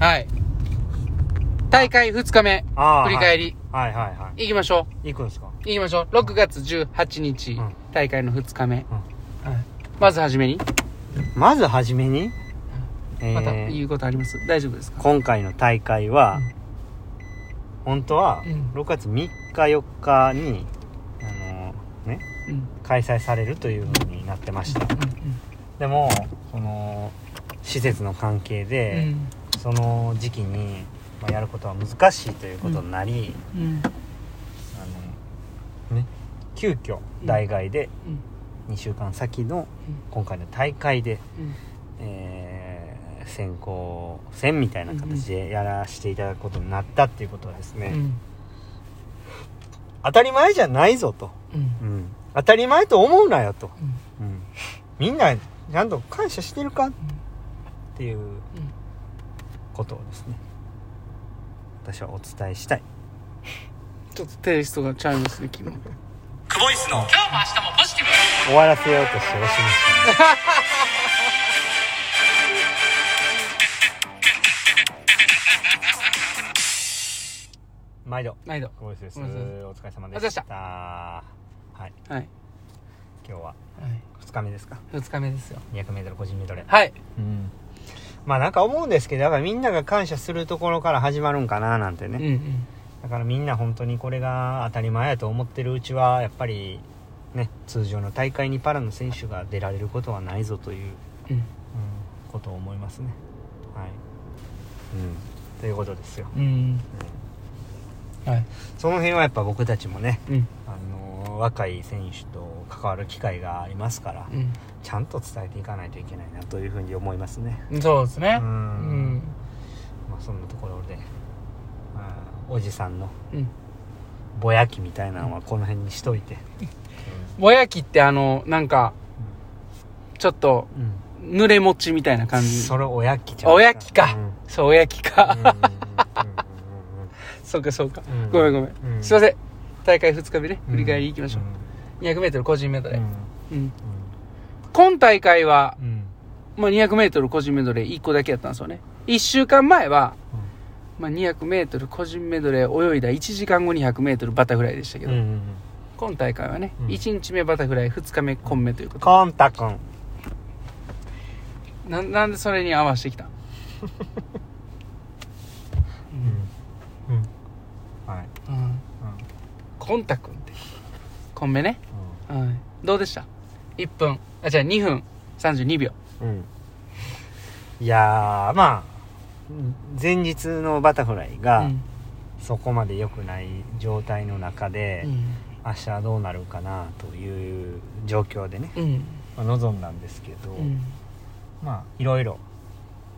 はい。大会2日目、振り返り、はいはいは行きましょう。い。行くんですか？行きましょう。6月18日、うん。大会の2日目。うん。はい。まずはじめに、まずはじめに、えまたー言うことあります？大丈夫ですか？今回の大会は、うん。本当はうん。6月3日4日に、あのね開催されるというふうになってました、でもその施設の関係うん。で、その時期に、まあ、やることは難しいということになり、うん。うん。あのね急遽うん代替でうん。2週間先の今回の大会で、うん。えー選考戦みたいな形でやらせていただくことになったっていうことはですね、うん。当たり前じゃないぞと、うん。うん当たり前と思うなよと、みんなちゃんと感謝してるかっていうことをですね私はお伝えしたいちょっとテイストがちゃいますね、昨日。クボイスの今日も明日もポジティブ終わらせようとして押しましたね毎度毎度。クボイスですお疲れ様お疲れ様でお疲れ様でししたたはいはい。今日ははい。2日目ですか？2日目ですよ。200m 個人メドレーはい。うんまあなんか思うんですけどやっぱりみんなが感謝するところから始まるんかななんてね、うんうん。だからみんな本当にこれが当たり前やと思ってるうちはやっぱりね通常の大会にパラの選手が出られることはないぞという、うん。うんことを思いますねはい、うん、ということですよ、うん。はい。その辺はやっぱ僕たちもね、うん。あのー若い選手と関わる機会がありますから、ちゃんと伝えていかないといけないなというふうに思いますねうん。そうですねう。んうん。まあそんなところで、まあ、おじさんのうん。ぼやきみたいなのはこの辺にしといて、ぼやきってあの、なんか、ちょっと、うん濡れ餅みたいな感じ。それおやきちゃうおやきかうんそう、おやきか。そうか、そうかうん。ごめんごめん。うんすいません。大会2日目ね、うん振り返りいきましょう。200メートル個人メドレー。うんうん。今大会は、うんうんまあ、200メートル個人メドレー1個だけやったんですよね。1週間前は、まあ、200メートル個人メドレー泳いだ1時間後に100メートルバタフライでしたけど、うんうん今大会はね、うん1日目バタフライ、2日目コンメということコンタ君で。ななんでそれに合わせてきたうんうんはいうん。うんコンタ君って。コンメね。はい。どうでした ?1 分。あ、じゃあ2分32秒。うんいやーまあ前日のバタフライがうん。そこまで良くない状態の中で、うん。明日はどうなるかなという状況でね、うん。まあ、望んだんですけど、うん。まあいろいろ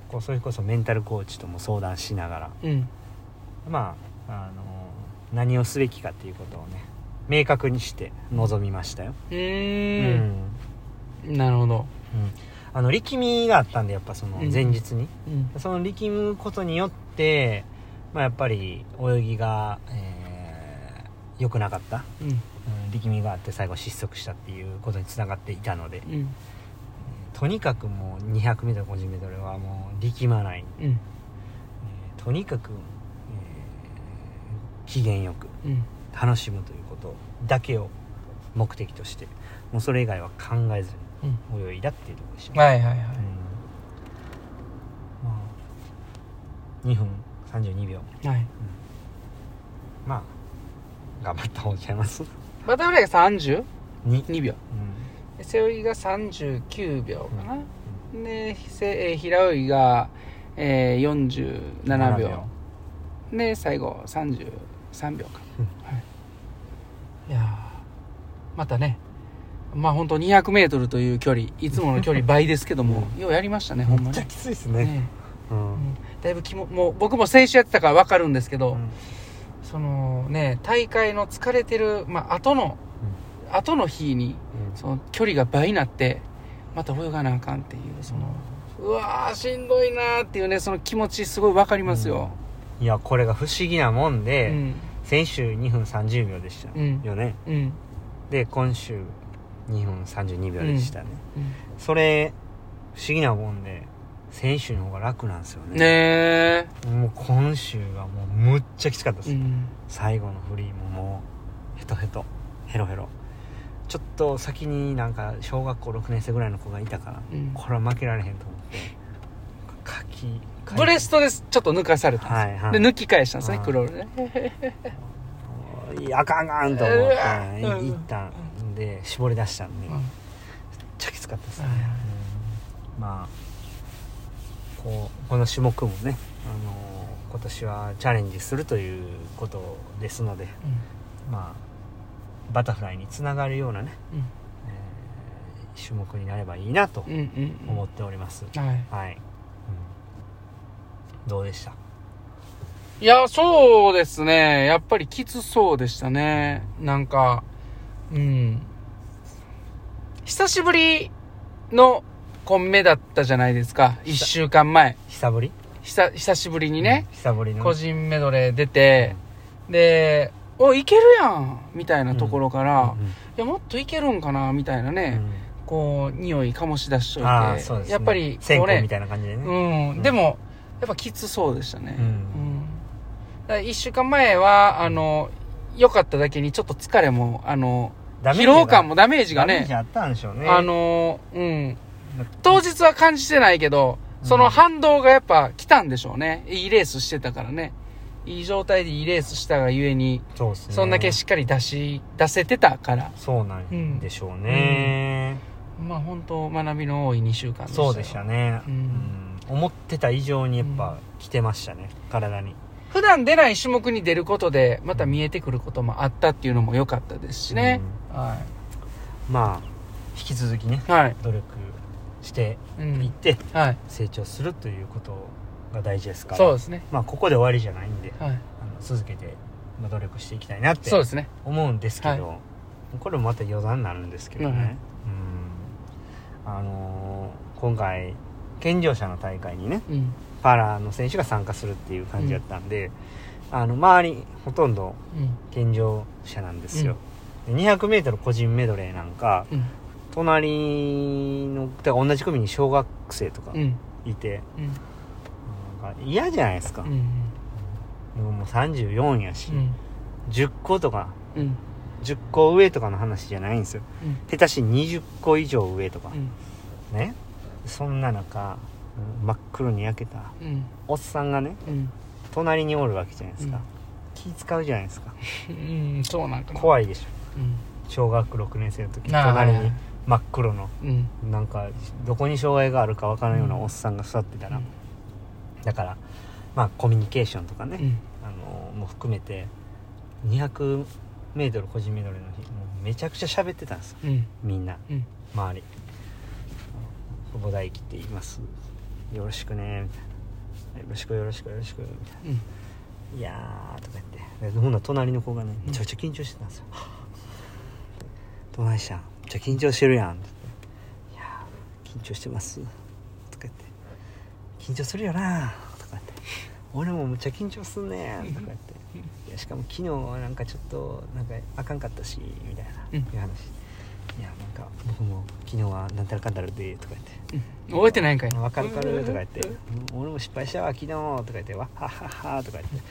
こうそれこそメンタルコーチとも相談しながらうん。まああの何をすべきかっていうことをね明確にして臨みましたよ、うん。なるほど。あの力みがあったんでやっぱその前日に、うん。その力むことによって、まあ、やっぱり泳ぎが、えー良くなかった、うん。うん力みがあって最後失速したっていうことにつながっていたので、うん。とにかくもう 200m 個人メドレーはもう力まない、うん。えーとにかく、えー機嫌よくうん。楽しむということだけを目的としてもうそれ以外は考えずうん。に泳いだっていうところでした、はいはいはい。うん。まあ、2分32秒。はい。まあ頑張った方ちゃいます？バタフライが32 2、秒。うん。背泳ぎが39秒かな。で、せえー平泳ぎが、えー、47秒。で、最後33秒か。うん。はい、いやーまたね、まあ本当200メートルという距離、いつもの距離倍ですけども、ようやりましたね、ほんまに。めっちゃ。きついですね。ねうん。うん。だいぶきも、もう僕も選手やってたから分かるんですけど、うん。そのね、大会の疲れてる、まあ後の、後の日に、その距離が倍になって、また泳がなあかんっていう、その、うわーしんどいなーっていうね、その気持ちすごい分かりますよ。いやこれが不思議なもんうで、ん。先週2分30秒でしたうん。よね、うん。で今週2分32秒でしたね、うん。それ不思議なもんで選手の方が楽なんですよね。ねえ。もう今週はもうむっちゃきつかったです、うん。最後のフリーももうヘトヘト。ヘロヘロ。ちょっと先になんか小学校6年生ぐらいの子がいたから、うん。これは負けられへんと思って書きブレストですちょっと抜かされたんですよ、はいはい。で抜き返したんですねはい。クロールね。いやあかんあかんと思って う一旦で絞り出したんで、うん。めっちゃきつかったですね、はいうん。まあこうこの種目もね、あの今年はチャレンジするということですのでまあバタフライにつながるようなね、うん。えー種目になればいいなと思っております、はい。はい、うん。どうでした？いや、そうですね。やっぱりきつそうでしたね。なんか、うん。久しぶりのコンメだったじゃないですか。一週間前。久ぶり？久、久しぶりにね、うん久ぶりの。個人メドレー出て、で、お、いけるやん！みたいなところから、うんいや、もっといけるんかな？みたいなうん。ね、こう、匂い醸し出しといて、ね、やっぱり、線こうね香みたいな感じでね、うん、うん。でもやっぱきつそうでしたね。うん。うん。だから1週間前はあの良かっただけにちょっと疲れもあの疲労感もダメージがね。あったんでしょうね。あのうん。当日は感じてないけどそのうん反動がやっぱ来たんでしょうね。いいレースしてたからね。いい状態でいいレースしたがゆえにそうですね。そんだけしっかり出し出せてたから。そうなんでしょうね、まあ本当学びの多い2週間でしたよ。そうでしたね、うん。うん。思ってた以上にやっぱ来てましたね、体に普段出ない種目に出ることでまた見えてくることもあったっていうのも良かったですしね、はまあ引き続きねいはい、努力してうん。いってはい、成長するということが大事ですから。そうですね。まあここで終わりじゃないんではい。あの続けてまあ努力していきたいなってそうですね。思うんですけど、はこれもまた余談になるんですけどうん。うん。あのー今回健常者の大会にねうん。パラの選手が参加するっていう感じだったんで、あの周りほとんどうん。健常者なんですよ、で 200m 個人メドレーなんかうん。隣のだから同じ組に小学生とかうん。いて、うん。なんか嫌じゃないですか、うん。もうもう34やし、うん。10個とかうん。10個上とかの話じゃないんですよ。うん。下手し20個以上上とか。う、ん。ねそんな中うん真っ黒に焼けたうん。おっさんがねうん。隣におるわけじゃないですか、うん。気使うじゃないですか。うんそうなんかな。怖いでしょ。うん。小学6年生の時隣に真っ黒のうん。なんかどこに障害があるか分からんようなおっさんが座ってたら、うん。だからまあコミュニケーションとかね、うん。あのも含めて 200m 個人メドレーの日もうめちゃくちゃ喋ってたんですよ。うん。みんな。うん。周り「久保大輝って言います。よろしくね」みたいな「よろしくよろしくよろしく」みたいなうん「いやー」とか言って。でほんなら隣の子がねめちゃくちゃ緊張してたんですよ「どないしたんめっちゃ緊張してるやん」って言って「いやー緊張してます」とか言って「緊張するよな」とか言って「俺もむっちゃ緊張すんねん」とか言って「いやしかも昨日はなんかちょっとなんかあかんかったし」みたいな、うん。いう話いやなんか僕も昨日はなんたらかんたらでとか言って。うん。覚えてないんかい。分かる分かるとか言って「俺も失敗したわ昨日」とか言って「わっはっはっは」とか言って。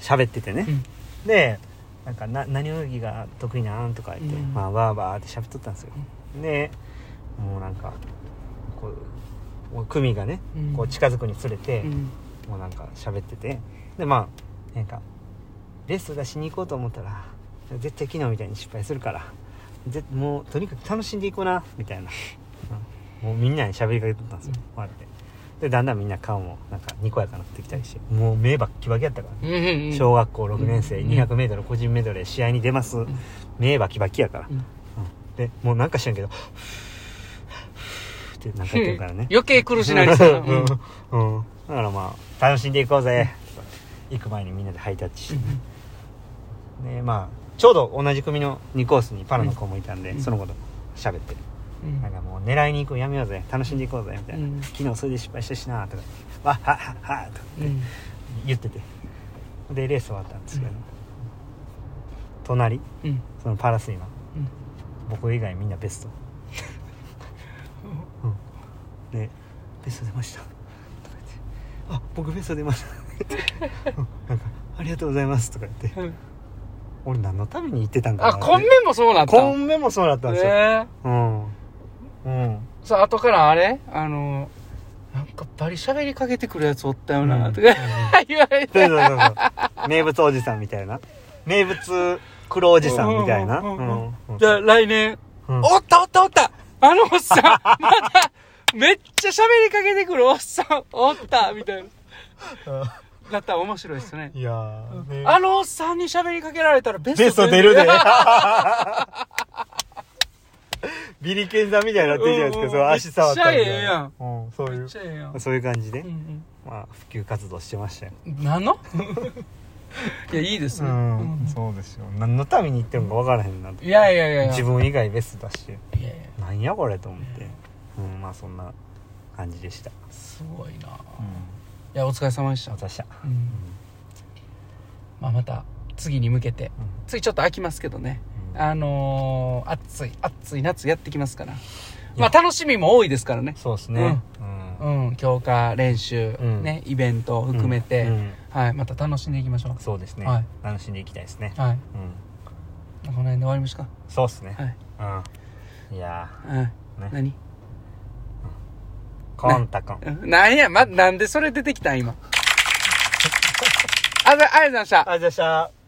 喋っててね、うん。でなんかな何泳ぎが得意なんとか言って、うん。まあバーバーって喋っとったんですよ、でもうなんかこう組がね、うん。こう近づくにつれて、うん。もうなんか喋ってて。でまあなんかレース出しに行こうと思ったら絶対昨日みたいに失敗するからぜもうとにかく楽しんでいこうなみたいな、うん。もうみんなに喋りかけとったんですよ、うん。こうやって。でだんだんみんな顔もなんかにこやかになってきたりしてもう目バッキバキやったから、うんうんうん。小学校6年生うん 200m 個人メドレー試合に出ます、目バキバキやから、うん。うん。でもうなんか知らんけどってなんか言ってるからね。余計苦しなりそ うん。うん。だからまあ楽しんでいこうぜ、行く前にみんなでハイタッチして、でまあちょうど同じ組の2コースにパラの子もいたんで、うん。その子と喋って、うん。なんかもう狙いに行くのやめようぜ楽しんでいこうぜみたいな、うん。昨日それで失敗したしなとかわっはっはっはとかうん。言ってて。でレース終わったんですけど、隣うん。そのパラスイマ僕以外みんなベスト、うん、でベスト出ました。僕ベスト出ました。うん。なんかありがとうございます。とか言って。うん俺何のために言ってたんかなあって。コンメもそうなった。コンメもそうだったんですよ、えうん。うん。さあ後からあれ？あのなんかバリ喋りかけてくるやつおったよな、うん。とか言われて。そうそうそうそう。名物おじさんみたいな。名物黒おじさんみたいな。じゃあ来年、うん。おったおったおった。あのおっさんまためっちゃ喋りかけてくるおっさんおったみたいなだったら面白いっすね。いやーね。あのおっさんに喋りかけられたらベスト出るで ビリケンさんみたいになってるじゃないですか、そう足触ったらめっちゃええやん。うん、そういう。そういう感じで、うんまあ普及活動してましたよ。うん何の？いやいいですね、うんそうですよ。何のために言ってるのか分からへんなと。いやいやいや。いや自分以外ベスト出し。ていやいや。なんやこれと思って。うんまあそんな感じでした。すごいな、うんいやお疲れ様でした、私はうん。まあ、また次に向けて。うん。次ちょっと空きますけどね。うん。あのー、暑い暑い夏やってきますから。や。まあ楽しみも多いですからね。そうですね。うん。うん。強化練習、うん。ねイベントを含めて、うん。はい。また楽しんでいきましょう。そうですね。はい。楽しんでいきたいですね。はい。うん。この辺で終わりましょうか。そうですね。はい。うん。いやはい、ーね。何？コンタコンうんなんや、ま、なんでそれ出てきたん今。あ、ありがとうございました。あじゃあした